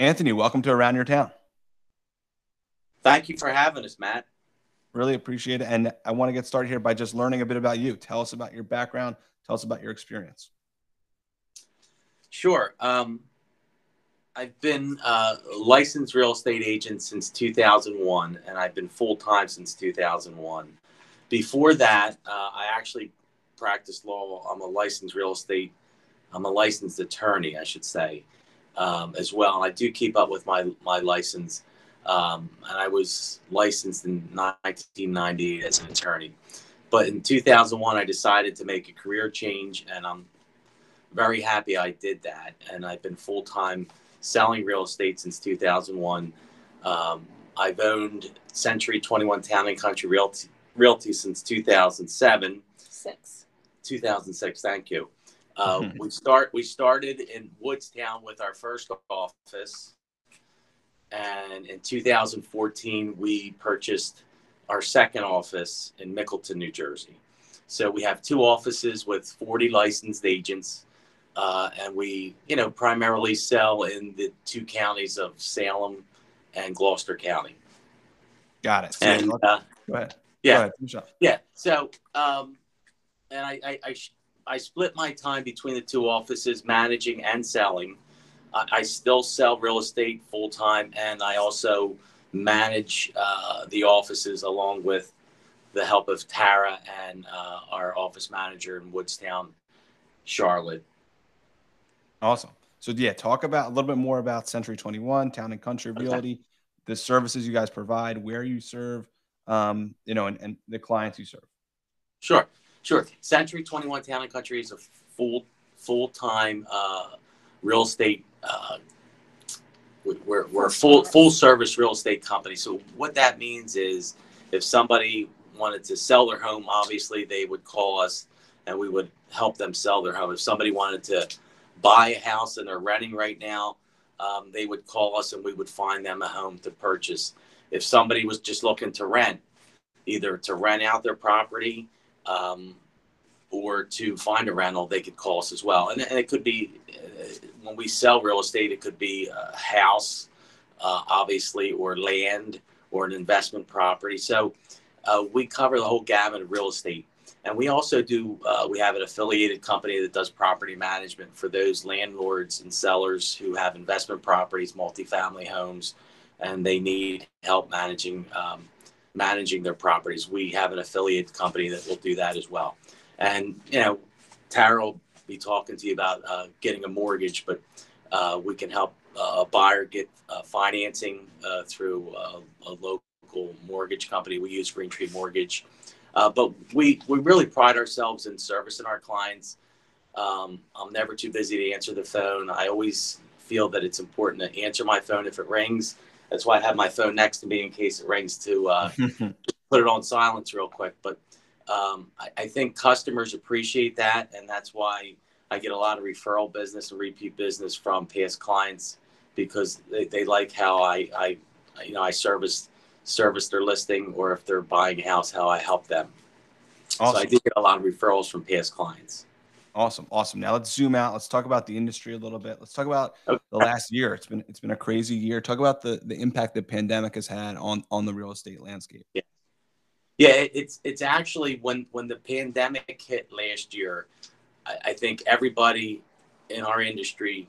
Anthony, welcome to Around Your Town. Thank you for having us, Matt. Really appreciate it. And I want to get started here by just learning a bit about you. Tell us about your background. Tell us about your experience. Sure. Um, I've been a licensed real estate agent since 2001, and I've been full time since 2001. Before that, uh, I actually practiced law. I'm a licensed real estate, I'm a licensed attorney, I should say, um, as well. And I do keep up with my, my license. Um, and I was licensed in 1998 as an attorney. But in 2001, I decided to make a career change, and I'm very happy I did that. And I've been full time selling real estate since 2001. Um, I've owned Century 21 Town and Country Realty, Realty since 2007. Six. 2006. Thank you. Uh. We start. We started in Woodstown with our first office, and in 2014 we purchased our second office in Mickleton, New Jersey. So we have two offices with 40 licensed agents uh, and we, you know, primarily sell in the two counties of Salem and Gloucester County. Got it. So and uh, go ahead. Yeah, go ahead. yeah. So, um, and I, I, I, I, split my time between the two offices, managing and selling. I, I still sell real estate full time, and I also manage uh, the offices along with the help of Tara and uh, our office manager in Woodstown, Charlotte. Awesome. So yeah, talk about a little bit more about Century 21, Town and Country Realty, okay. the services you guys provide, where you serve, um, you know, and, and the clients you serve. Sure, sure. Century 21 Town and Country is a full full time uh, real estate. Uh, we're, we're a full full service real estate company. So what that means is, if somebody wanted to sell their home, obviously they would call us, and we would help them sell their home. If somebody wanted to buy a house and they're renting right now, um, they would call us and we would find them a home to purchase. If somebody was just looking to rent, either to rent out their property um, or to find a rental, they could call us as well. And, and it could be uh, when we sell real estate, it could be a house, uh, obviously, or land or an investment property. So uh, we cover the whole gamut of real estate. And we also do, uh, we have an affiliated company that does property management for those landlords and sellers who have investment properties, multifamily homes, and they need help managing um, managing their properties. We have an affiliate company that will do that as well. And, you know, Tara will be talking to you about uh, getting a mortgage, but uh, we can help uh, a buyer get uh, financing uh, through a local mortgage company. We use Green Tree Mortgage. But we, we really pride ourselves in servicing our clients. Um, I'm never too busy to answer the phone. I always feel that it's important to answer my phone if it rings. That's why I have my phone next to me in case it rings to uh, put it on silence real quick. But um, I, I, think customers appreciate that, and that's why I get a lot of referral business and repeat business from past clients because they, they like how I, I, you know, I service service their listing or if they're buying a house, how I help them. Awesome. So I did get a lot of referrals from past clients. Awesome, awesome. Now let's zoom out. Let's talk about the industry a little bit. Let's talk about okay. The last year. It's been it's been a crazy year. Talk about the the impact the pandemic has had on on the real estate landscape. Yeah, yeah. It's it's actually when when the pandemic hit last year, I, I think everybody in our industry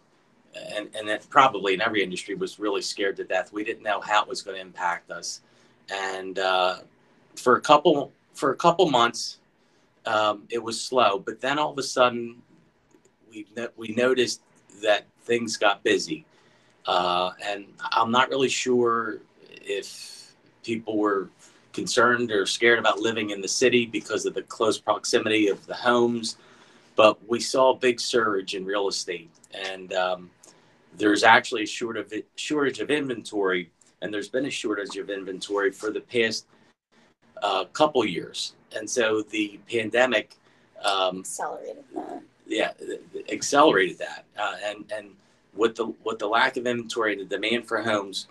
and and probably in every industry was really scared to death. We didn't know how it was going to impact us, and uh, for a couple for a couple months, um, it was slow. But then all of a sudden, we we noticed that things got busy, uh, and I'm not really sure if people were concerned or scared about living in the city because of the close proximity of the homes. But we saw a big surge in real estate, and um, there's actually a shortage of inventory, and there's been a shortage of inventory for the past uh, couple years. And so the pandemic um, accelerated that. Yeah, accelerated that, uh, and and with the with the lack of inventory the demand for homes,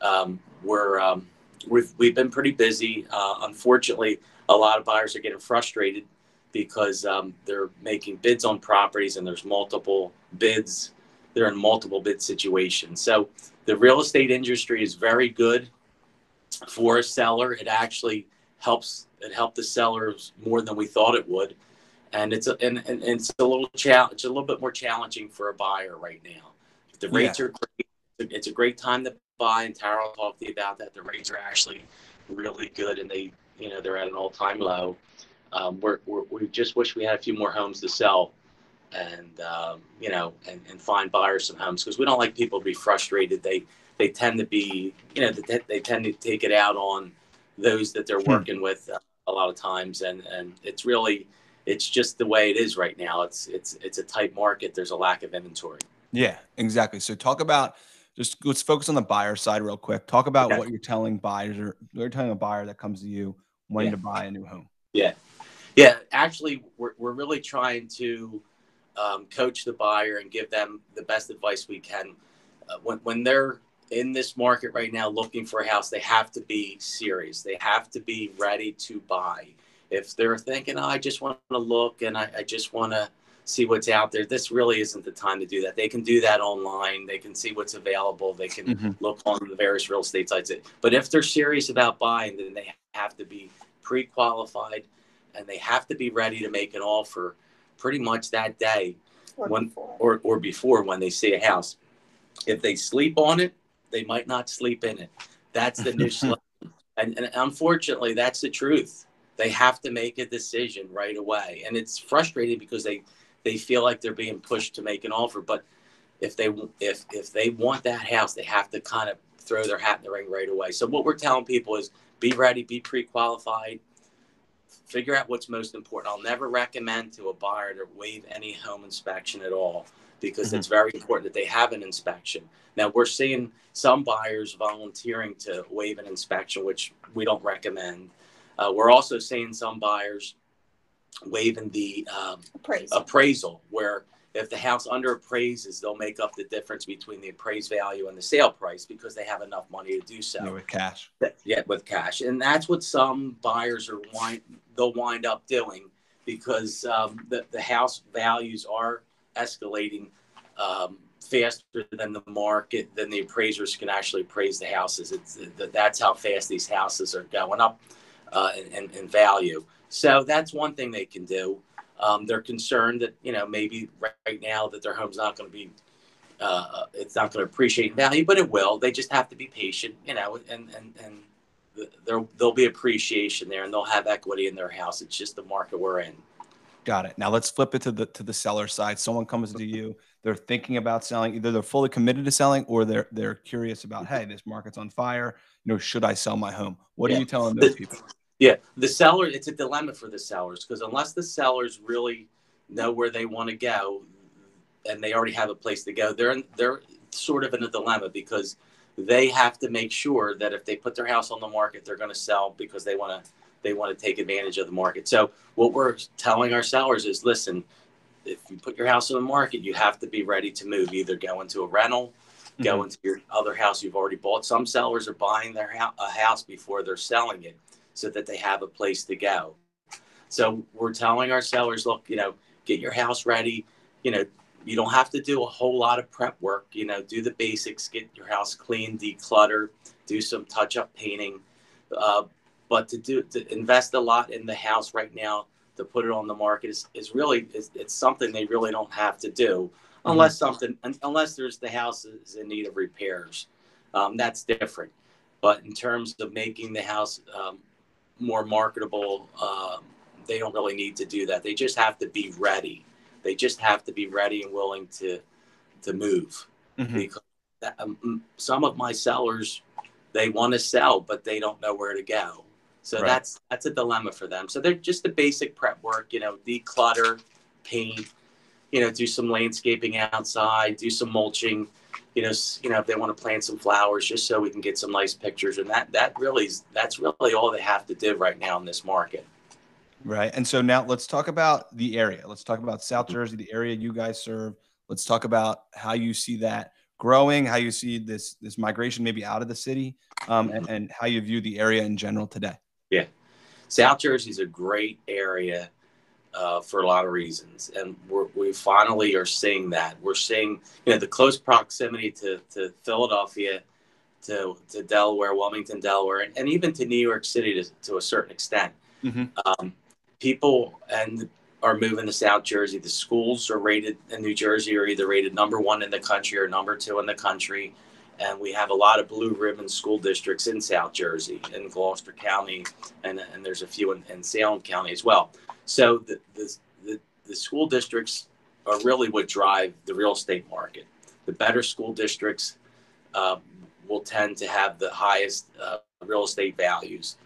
um, we're um, we've we've been pretty busy. Uh, unfortunately, a lot of buyers are getting frustrated because um, they're making bids on properties and there's multiple bids they're in multiple bid situations. So the real estate industry is very good for a seller. It actually helps it helped the sellers more than we thought it would. And it's a, and, and, and it's a little challenge. It's a little bit more challenging for a buyer right now. The rates yeah. are great. It's a great time to buy, and Tara will talk to you about that. The rates are actually really good, and they you know they're at an all time low. Um, we're, we're, we just wish we had a few more homes to sell and um, you know and, and find buyers some homes because we don't like people to be frustrated they they tend to be you know they, they tend to take it out on those that they're hmm. working with uh, a lot of times and and it's really it's just the way it is right now it's it's it's a tight market there's a lack of inventory yeah exactly so talk about just let's focus on the buyer side real quick talk about okay. what you're telling buyers or you're telling a buyer that comes to you wanting yeah. to buy a new home yeah yeah actually we're, we're really trying to um, coach the buyer and give them the best advice we can. Uh, when, when they're in this market right now looking for a house, they have to be serious. They have to be ready to buy. If they're thinking, oh, I just want to look and I, I just want to see what's out there, this really isn't the time to do that. They can do that online. They can see what's available. They can mm-hmm. look on the various real estate sites. But if they're serious about buying, then they have to be pre qualified and they have to be ready to make an offer pretty much that day or when before. Or, or before when they see a house. If they sleep on it, they might not sleep in it. That's the new and, and unfortunately, that's the truth. They have to make a decision right away, and it's frustrating because they they feel like they're being pushed to make an offer. But if they if if they want that house, they have to kind of throw their hat in the ring right away. So what we're telling people is be ready, be pre-qualified, figure out what's most important. I'll never recommend to a buyer to waive any home inspection at all because mm-hmm. it's very important that they have an inspection. Now we're seeing some buyers volunteering to waive an inspection, which we don't recommend. Uh, we're also seeing some buyers waiving the um, appraisal. appraisal, where if the house under appraises, they'll make up the difference between the appraised value and the sale price because they have enough money to do so. Yeah, with cash. Yeah, with cash, and that's what some buyers are wind they'll wind up doing because um, the the house values are escalating um, faster than the market than the appraisers can actually appraise the houses. It's that's how fast these houses are going up uh, in, in value. So that's one thing they can do. Um, they're concerned that you know maybe right now that their home's not going to be uh, it's not going to appreciate value, but it will. They just have to be patient, you know, and and and there there'll be appreciation there, and they'll have equity in their house. It's just the market we're in. Got it. Now let's flip it to the to the seller side. Someone comes to you, they're thinking about selling. Either they're fully committed to selling, or they're they're curious about, hey, this market's on fire. You know, should I sell my home? What yeah. are you telling those people? Yeah, the seller, it's a dilemma for the sellers because unless the sellers really know where they want to go and they already have a place to go, they're in, they're sort of in a dilemma because they have to make sure that if they put their house on the market, they're going to sell because they want to they want to take advantage of the market. So what we're telling our sellers is, listen, if you put your house on the market, you have to be ready to move. Either go into a rental, go mm-hmm. into your other house you've already bought. Some sellers are buying their ho- a house before they're selling it so that they have a place to go. So we're telling our sellers, look, you know, get your house ready. You know, you don't have to do a whole lot of prep work. You know, do the basics, get your house clean, declutter, do some touch-up painting. Uh, but to do to invest a lot in the house right now to put it on the market is, is really is, it's something they really don't have to do mm-hmm. unless mm-hmm. something unless there's the house is in need of repairs. Um, that's different. But in terms of making the house um, more marketable, um, they don't really need to do that. They just have to be ready. They just have to be ready and willing to to move. Mm-hmm. Because that, um, some of my sellers, they want to sell, but they don't know where to go. So right. that's that's a dilemma for them. So they're just the basic prep work, you know, declutter, paint, you know, do some landscaping outside, do some mulching, you know, you know, if they want to plant some flowers, just so we can get some nice pictures, and that that really is that's really all they have to do right now in this market. Right, and so now let's talk about the area. Let's talk about South. Jersey, the area you guys serve. Let's talk about how you see that growing, how you see this this migration maybe out of the city, um, and, and how you view the area in general today. Yeah, South Jersey is a great area uh, for a lot of reasons, and we're, we finally are seeing that. We're seeing you know the close proximity to, to Philadelphia, to, to Delaware, Wilmington, Delaware, and, and even to New York City to, to a certain extent. Mhm. Um, people and are moving to South Jersey. The schools are rated in New Jersey are either rated number one in the country or number two in the country. And we have a lot of blue ribbon school districts in South Jersey, in Gloucester County, and, and there's a few in, in Salem County as well. So the, the, the, the school districts are really what drive the real estate market. The better school districts uh, will tend to have the highest uh, real estate values.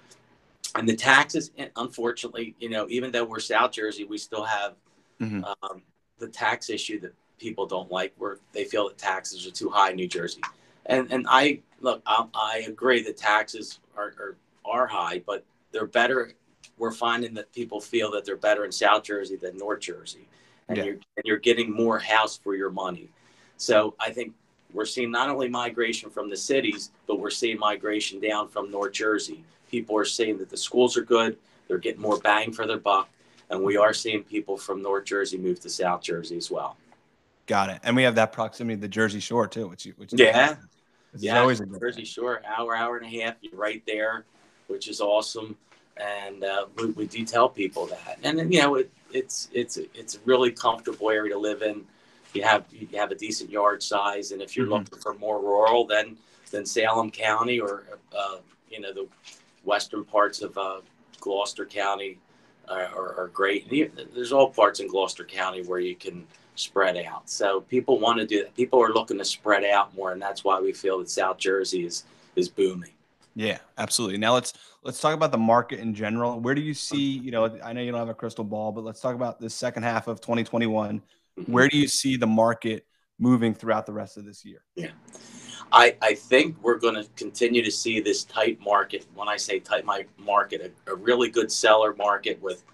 And the taxes, unfortunately, you know, even though we're South Jersey, we still have Mhm. um, the tax issue that people don't like, where they feel that taxes are too high in New Jersey. And and I look, I, I agree that taxes are, are are high, but they're better. We're finding that people feel that they're better in South Jersey than North Jersey, and Yeah. you're and you're getting more house for your money. So I think we're seeing not only migration from the cities, but we're seeing migration down from North Jersey. People are saying that the schools are good, they're getting more bang for their buck, and we are seeing people from North Jersey move to South Jersey as well. Got it. And we have that proximity to the Jersey Shore too, which which is Yeah. Yeah, always a good Jersey. Shore, hour, hour and a half, you're right there, which is awesome. And uh, we, we do tell people that, and then, you know, it, it's it's it's a really comfortable area to live in. You have you have a decent yard size, and if you're Mhm. looking for more rural, then than Salem County or uh, you know the western parts of uh, Gloucester County are, are, are great. And there's all parts in Gloucester County where you can spread out. So people want to do that. People are looking to spread out more, and that's why we feel that South Jersey is is booming. Yeah, absolutely. Now let's let's talk about the market in general. Where do you see, you know, I know you don't have a crystal ball, but let's talk about the second half of 2021. Mm-hmm. Where do you see the market moving throughout the rest of this year? Yeah. I, I think we're going to continue to see this tight market. When I say tight my market, a, a really good seller market with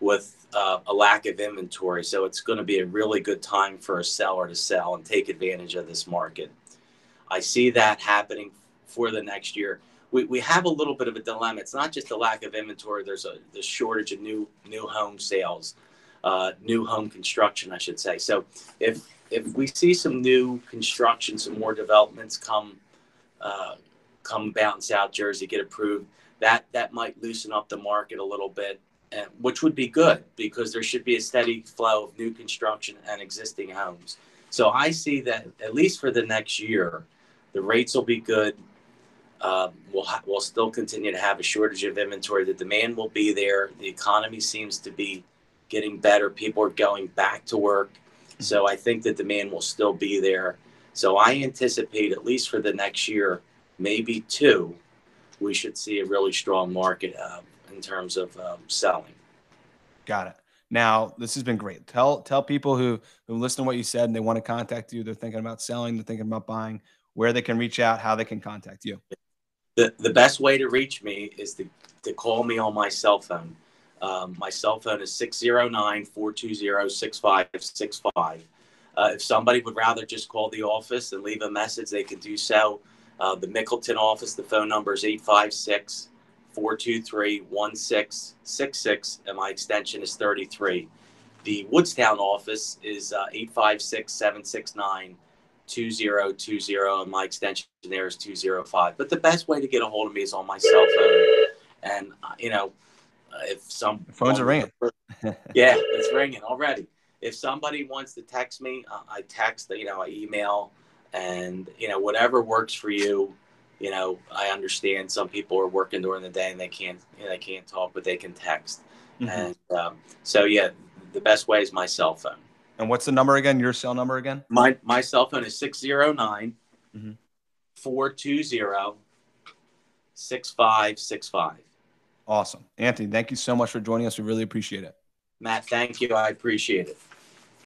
with uh, a lack of inventory. So it's going to be a really good time for a seller to sell and take advantage of this market. I see that happening for the next year. We, we have a little bit of a dilemma. It's not just a lack of inventory. There's a the shortage of new new home sales, uh, new home construction, I should say. So if if we see some new construction, some more developments come uh, come about in South Jersey, get approved, that that might loosen up the market a little bit, which would be good because there should be a steady flow of new construction and existing homes. So I see that at least for the next year, the rates will be good. Um, we'll ha- we'll still continue to have a shortage of inventory. The demand will be there. The economy seems to be getting better. People are going back to work. So I think the demand will still be there. So I anticipate at least for the next year, maybe two, we should see a really strong market uh, in terms of um, selling. Got it. Now, this has been great. Tell tell people who who listen to what you said and they want to contact you, they're thinking about selling, they're thinking about buying, where they can reach out, how they can contact you. The, the best way to reach me is to, to call me on my cell phone. Um, my cell phone is 609 420 6565. Uh, If somebody would rather just call the office and leave a message, they can do so. Uh, the Mickleton office, the phone number is 856 423 1666, and my extension is 33. The Woodstown office is uh, 856 769 2020, and my extension there is 205. But the best way to get a hold of me is on my cell phone. And, uh, you know, uh, if some The phones are ringing. yeah, it's ringing already. If somebody wants to text me, uh, I text, you know, I email, and, you know, whatever works for you. You know, I understand some people are working during the day and they can't, you know, they can't talk, but they can text. Mhm. And um, so, yeah, the best way is my cell phone. And what's the number again? Your cell number again? My my cell phone is 609 Mhm. 420 6565. Awesome. Anthony, thank you so much for joining us. We really appreciate it. Matt, thank you. I appreciate it.